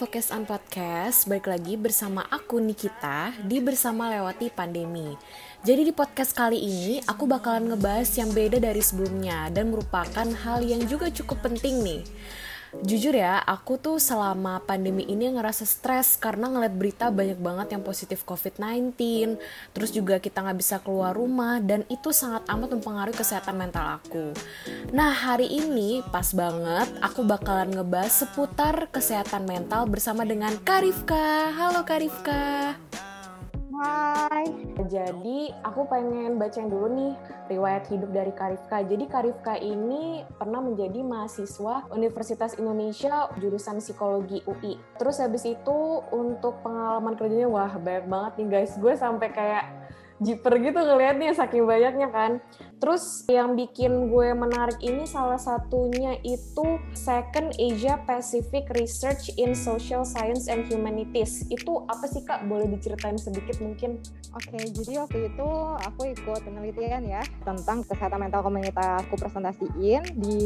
Focus on Podcast, balik lagi bersama aku Nikita di Bersama Lewati Pandemi. Jadi di podcast kali ini aku bakalan ngebahas yang beda dari sebelumnya dan merupakan hal yang juga cukup penting nih. Jujur ya, aku tuh selama pandemi ini ngerasa stres karena ngeliat berita banyak banget yang positif COVID-19, terus juga kita nggak bisa keluar rumah, dan itu sangat amat mempengaruhi kesehatan mental aku. Nah, hari ini pas banget aku bakalan ngebahas seputar kesehatan mental bersama dengan Karifka. Halo Karifka. Hai. Jadi aku pengen bacain dulu nih riwayat hidup dari Karifka. Jadi Karifka ini pernah menjadi mahasiswa Universitas Indonesia jurusan psikologi UI. Terus habis itu untuk pengalaman kerjanya wah banyak banget nih guys. Gue sampai kayak jiper gitu ngelihatnya saking banyaknya kan. Terus yang bikin gue menarik ini salah satunya itu Second Asia Pacific Research in Social Science and Humanities. Itu apa sih Kak? Boleh diceritain sedikit mungkin? Oke, jadi waktu itu aku ikut penelitian ya tentang kesehatan mental komunitas aku presentasiin di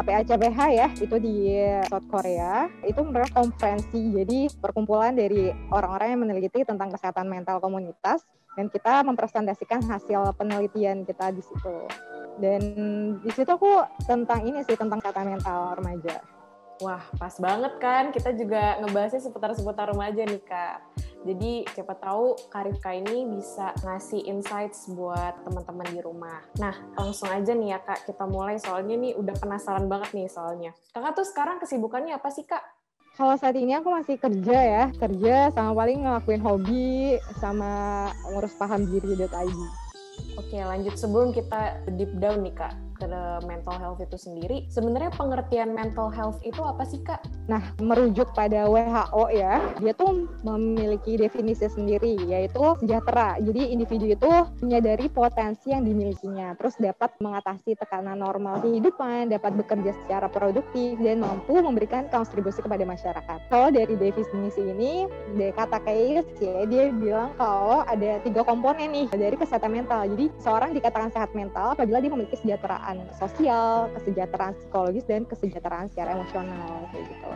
APACPH ya, itu di South Korea. Itu merupakan konferensi, jadi perkumpulan dari orang-orang yang meneliti tentang kesehatan mental komunitas dan kita mempresentasikan hasil penelitian kita di situ. Dan di situ aku tentang ini sih tentang kata mental remaja. Wah, pas banget kan. Kita juga ngebahasnya seputar-seputar remaja nih, Kak. Jadi siapa tahu Karifka ini bisa ngasih insights buat teman-teman di rumah. Nah, langsung aja nih ya Kak, kita mulai soalnya nih udah penasaran banget nih soalnya. Kakak tuh sekarang kesibukannya apa sih Kak? Kalau saat ini aku masih kerja ya, kerja sama paling ngelakuin hobi sama ngurus paham diri.id. Oke, lanjut sebelum kita deep down nih Kak ke mental health itu sendiri. Sebenarnya pengertian mental health itu apa sih Kak? Nah, merujuk pada WHO ya, dia tuh memiliki definisi sendiri yaitu sejahtera. Jadi individu itu menyadari potensi yang dimilikinya, terus dapat mengatasi tekanan normal kehidupan, dapat bekerja secara produktif dan mampu memberikan kontribusi kepada masyarakat. Kalau dari definisi ini, kata Keyes ya, dia bilang kalau ada tiga komponen nih dari kesehatan mental. Jadi seorang dikatakan sehat mental apabila dia memiliki kesejahteraan sosial, kesejahteraan psikologis, dan kesejahteraan secara emosional kayak gitu.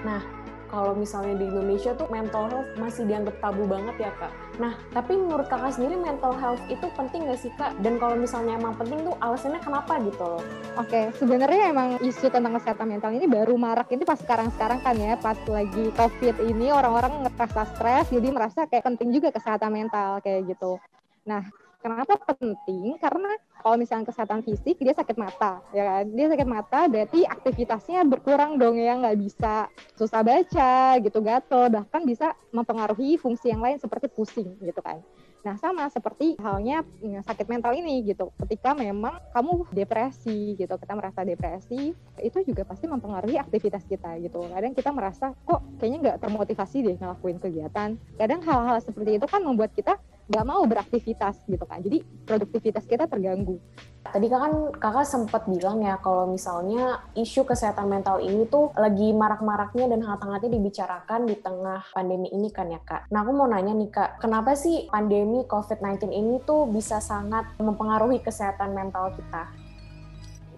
Nah, kalau misalnya di Indonesia tuh mental health masih dianggap tabu banget ya kak. Nah, tapi menurut kakak sendiri mental health itu penting nggak sih kak? Dan kalau misalnya emang penting tuh alasannya kenapa gitu loh? Oke, sebenarnya emang isu tentang kesehatan mental ini baru marak ini pas sekarang-sekarang kan ya, pas lagi COVID ini orang-orang ngerasa stres, jadi merasa kayak penting juga kesehatan mental kayak gitu. Nah, kenapa penting? Karena kalau misalnya kesehatan fisik dia sakit mata ya kan dia sakit mata berarti aktivitasnya berkurang dong ya nggak bisa susah baca gitu gatel bahkan bisa mempengaruhi fungsi yang lain seperti pusing gitu kan Nah, sama seperti halnya ya, sakit mental ini gitu. Ketika memang kamu depresi gitu, kita merasa depresi, itu juga pasti mempengaruhi aktivitas kita gitu. Kadang kita merasa kok kayaknya nggak termotivasi deh ngelakuin kegiatan. Kadang hal-hal seperti itu kan membuat kita nggak mau beraktivitas gitu kan. Jadi produktivitas kita terganggu. Tadi kan kakak sempat bilang ya kalau misalnya isu kesehatan mental ini tuh lagi marak-maraknya dan hangat-hangatnya dibicarakan di tengah pandemi ini kan ya kak. Nah aku mau nanya nih kak, kenapa sih pandemi COVID-19 ini tuh bisa sangat mempengaruhi kesehatan mental kita?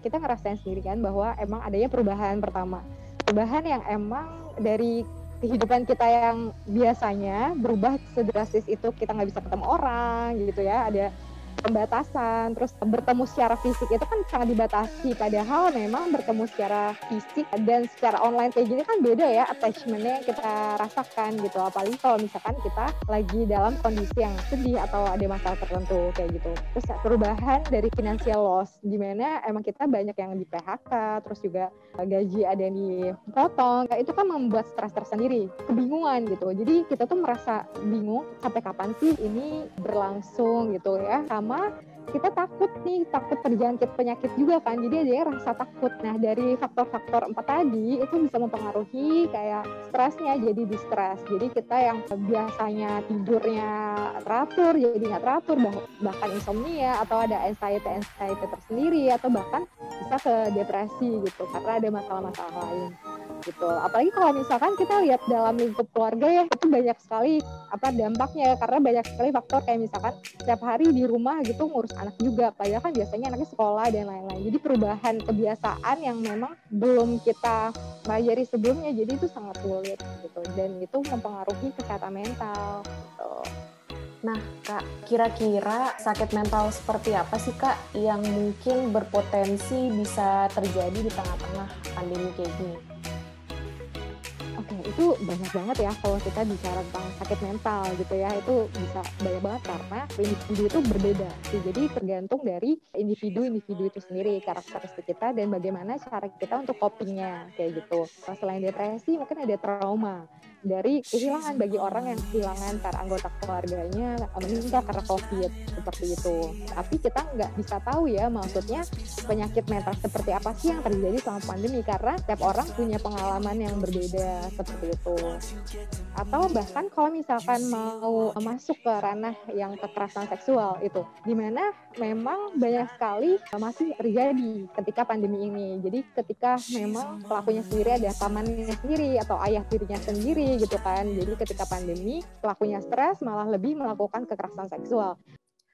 Kita ngerasain sendiri kan bahwa emang adanya perubahan pertama. Perubahan yang emang dari kehidupan kita yang biasanya berubah sedrastis itu kita nggak bisa ketemu orang gitu ya. Ada pembatasan terus bertemu secara fisik itu kan sangat dibatasi. Padahal memang bertemu secara fisik dan secara online kayak gini kan beda ya attachmentnya yang kita rasakan gitu. Apalagi kalau misalkan kita lagi dalam kondisi yang sedih atau ada masalah tertentu kayak gitu. Terus perubahan dari financial loss di mana emang kita banyak yang di PHK terus juga gaji ada yang dipotong itu kan membuat stres tersendiri kebingungan gitu. Jadi kita tuh merasa bingung sampai kapan sih ini berlangsung gitu ya sama sama kita takut nih takut terjangkit penyakit juga kan. Jadi ada rasa takut. Nah dari faktor-faktor empat tadi itu bisa mempengaruhi kayak stresnya jadi di stres jadi kita yang biasanya tidurnya teratur jadi nggak teratur bahkan insomnia atau ada anxiety anxiety tersendiri atau bahkan bisa ke depresi gitu karena ada masalah-masalah lain gitu. Apalagi kalau misalkan kita lihat dalam lingkup keluarga ya itu banyak sekali apa dampaknya karena banyak sekali faktor kayak misalkan setiap hari di rumah gitu ngurus anak juga. Padahal kan biasanya anaknya sekolah dan lain-lain. Jadi perubahan kebiasaan yang memang belum kita pelajari sebelumnya jadi itu sangat sulit gitu. Dan itu mempengaruhi kesehatan mental gitu. Nah, Kak, kira-kira sakit mental seperti apa sih, Kak, yang mungkin berpotensi bisa terjadi di tengah-tengah pandemi kayak gini? Oke, itu banyak banget ya kalau kita bicara tentang sakit mental gitu ya. Itu bisa banyak banget karena individu itu berbeda. Jadi tergantung dari individu-individu itu sendiri, karakteristik kita dan bagaimana cara kita untuk copingnya kayak gitu. Selain depresi, mungkin ada trauma dari kehilangan bagi orang yang kehilangan para anggota keluarganya meninggal karena COVID seperti itu. Tapi kita nggak bisa tahu ya maksudnya penyakit mental seperti apa sih yang terjadi selama pandemi karena setiap orang punya pengalaman yang berbeda seperti itu. Atau bahkan kalau misalkan mau masuk ke ranah yang kekerasan seksual itu, di mana memang banyak sekali masih terjadi ketika pandemi ini. Jadi ketika memang pelakunya sendiri ada pamannya sendiri atau ayah tirinya sendiri gitu kan. Jadi ketika pandemi pelakunya stres malah lebih melakukan kekerasan seksual.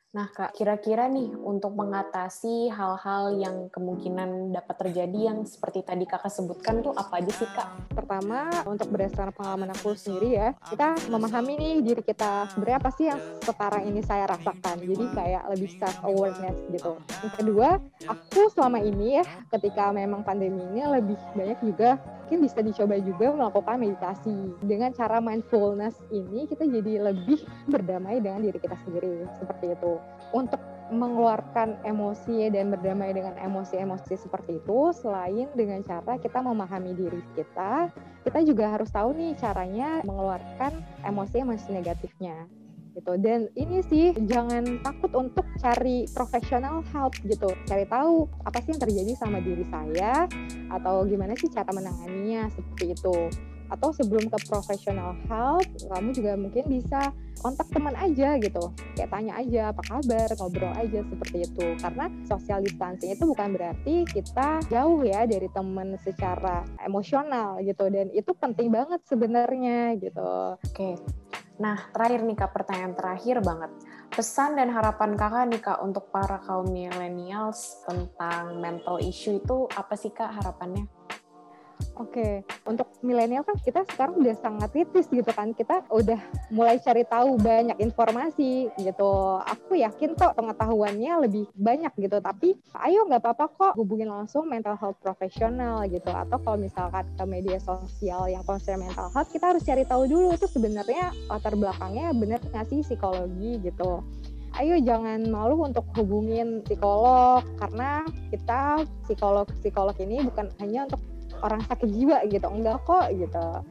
Nah, Kak, kira-kira nih untuk mengatasi hal-hal yang kemungkinan dapat terjadi yang seperti tadi Kakak sebutkan tuh apa aja sih, Kak? Pertama, untuk berdasarkan pengalaman aku sendiri ya, kita memahami nih diri kita sebenarnya apa sih yang sekarang ini saya rasakan. Jadi kayak lebih self awareness gitu. Yang kedua, aku selama ini ya ketika memang pandemi ini lebih banyak juga mungkin bisa dicoba juga melakukan meditasi. Dengan cara mindfulness ini kita jadi lebih berdamai dengan diri kita sendiri seperti itu. Untuk mengeluarkan emosi dan berdamai dengan emosi-emosi seperti itu selain dengan cara kita memahami diri kita, kita juga harus tahu nih caranya mengeluarkan emosi-emosi negatifnya gitu. Dan ini sih jangan takut untuk cari professional help gitu. Cari tahu apa sih yang terjadi sama diri saya atau gimana sih cara menanganinya seperti itu. Atau sebelum ke professional help kamu juga mungkin bisa kontak teman aja gitu. Kayak tanya aja apa kabar? Ngobrol aja seperti itu. Karena social distancing itu bukan berarti kita jauh ya dari teman secara emosional gitu. Dan itu penting banget sebenarnya gitu. Oke Nah, terakhir nih Kak, pertanyaan terakhir banget. Pesan dan harapan Kakak nih Kak untuk para kaum millennials tentang mental issue itu apa sih Kak harapannya? Oke, untuk milenial kan kita sekarang udah sangat kritis gitu kan. Kita udah mulai cari tahu banyak informasi gitu. Aku yakin kok pengetahuannya lebih banyak gitu. Tapi ayo nggak apa-apa kok hubungin langsung mental health profesional gitu. Atau kalau misalkan ke media sosial yang concern mental health, kita harus cari tahu dulu itu sebenarnya latar belakangnya bener nggak sih psikologi gitu ayo jangan malu untuk hubungin psikolog karena kita psikolog psikolog ini bukan hanya untuk orang sakit jiwa gitu enggak kok gitu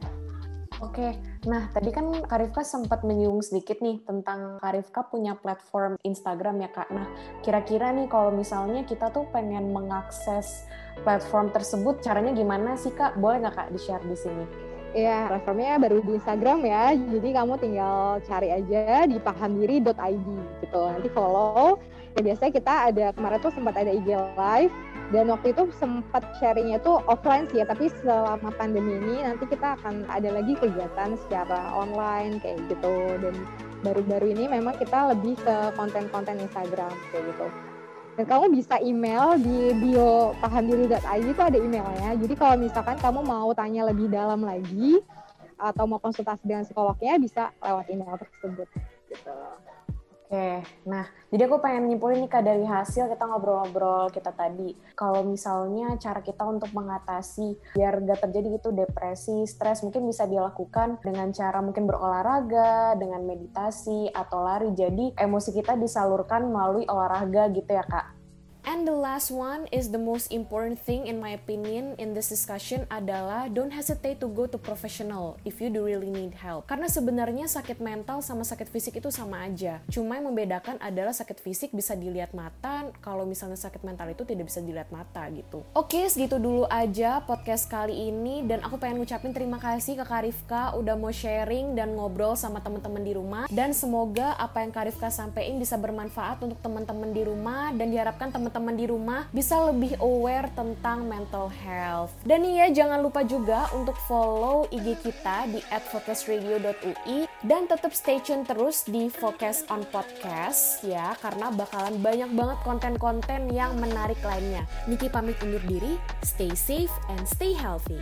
Oke, nah tadi kan Karifka sempat menyinggung sedikit nih tentang Karifka punya platform Instagram ya Kak. Nah, kira-kira nih kalau misalnya kita tuh pengen mengakses platform tersebut, caranya gimana sih Kak? Boleh nggak Kak di-share di sini? Iya, platformnya baru di Instagram ya. Jadi kamu tinggal cari aja di pahamdiri.id gitu. Nanti follow. Ya biasanya kita ada kemarin tuh sempat ada IG live dan waktu itu sempat sharingnya tuh offline sih ya tapi selama pandemi ini nanti kita akan ada lagi kegiatan secara online kayak gitu. Dan baru-baru ini memang kita lebih ke konten-konten Instagram kayak gitu. Dan kamu bisa email di bio pahamdiri.id itu ada emailnya. Jadi kalau misalkan kamu mau tanya lebih dalam lagi atau mau konsultasi dengan psikolognya bisa lewat email tersebut gitu. Oke, nah jadi aku pengen nyimpulin nih kak dari hasil kita ngobrol-ngobrol kita tadi. Kalau misalnya cara kita untuk mengatasi biar gak terjadi gitu depresi, stres mungkin bisa dilakukan dengan cara mungkin berolahraga, dengan meditasi atau lari. Jadi emosi kita disalurkan melalui olahraga gitu ya kak. And the last one is the most important thing in my opinion in this discussion adalah don't hesitate to go to professional if you do really need help. Karena sebenarnya sakit mental sama sakit fisik itu sama aja. Cuma yang membedakan adalah sakit fisik bisa dilihat mata, kalau misalnya sakit mental itu tidak bisa dilihat mata gitu. Oke, segitu dulu aja podcast kali ini dan aku pengen ngucapin terima kasih ke Karifka udah mau sharing dan ngobrol sama teman-teman di rumah dan semoga apa yang Karifka sampein bisa bermanfaat untuk teman-teman di rumah dan diharapkan teman teman-teman di rumah bisa lebih aware tentang mental health. Dan nih ya jangan lupa juga untuk follow IG kita di @focusradio.ui dan tetap stay tune terus di Focus on Podcast ya karena bakalan banyak banget konten-konten yang menarik lainnya. Niki pamit undur diri, stay safe and stay healthy.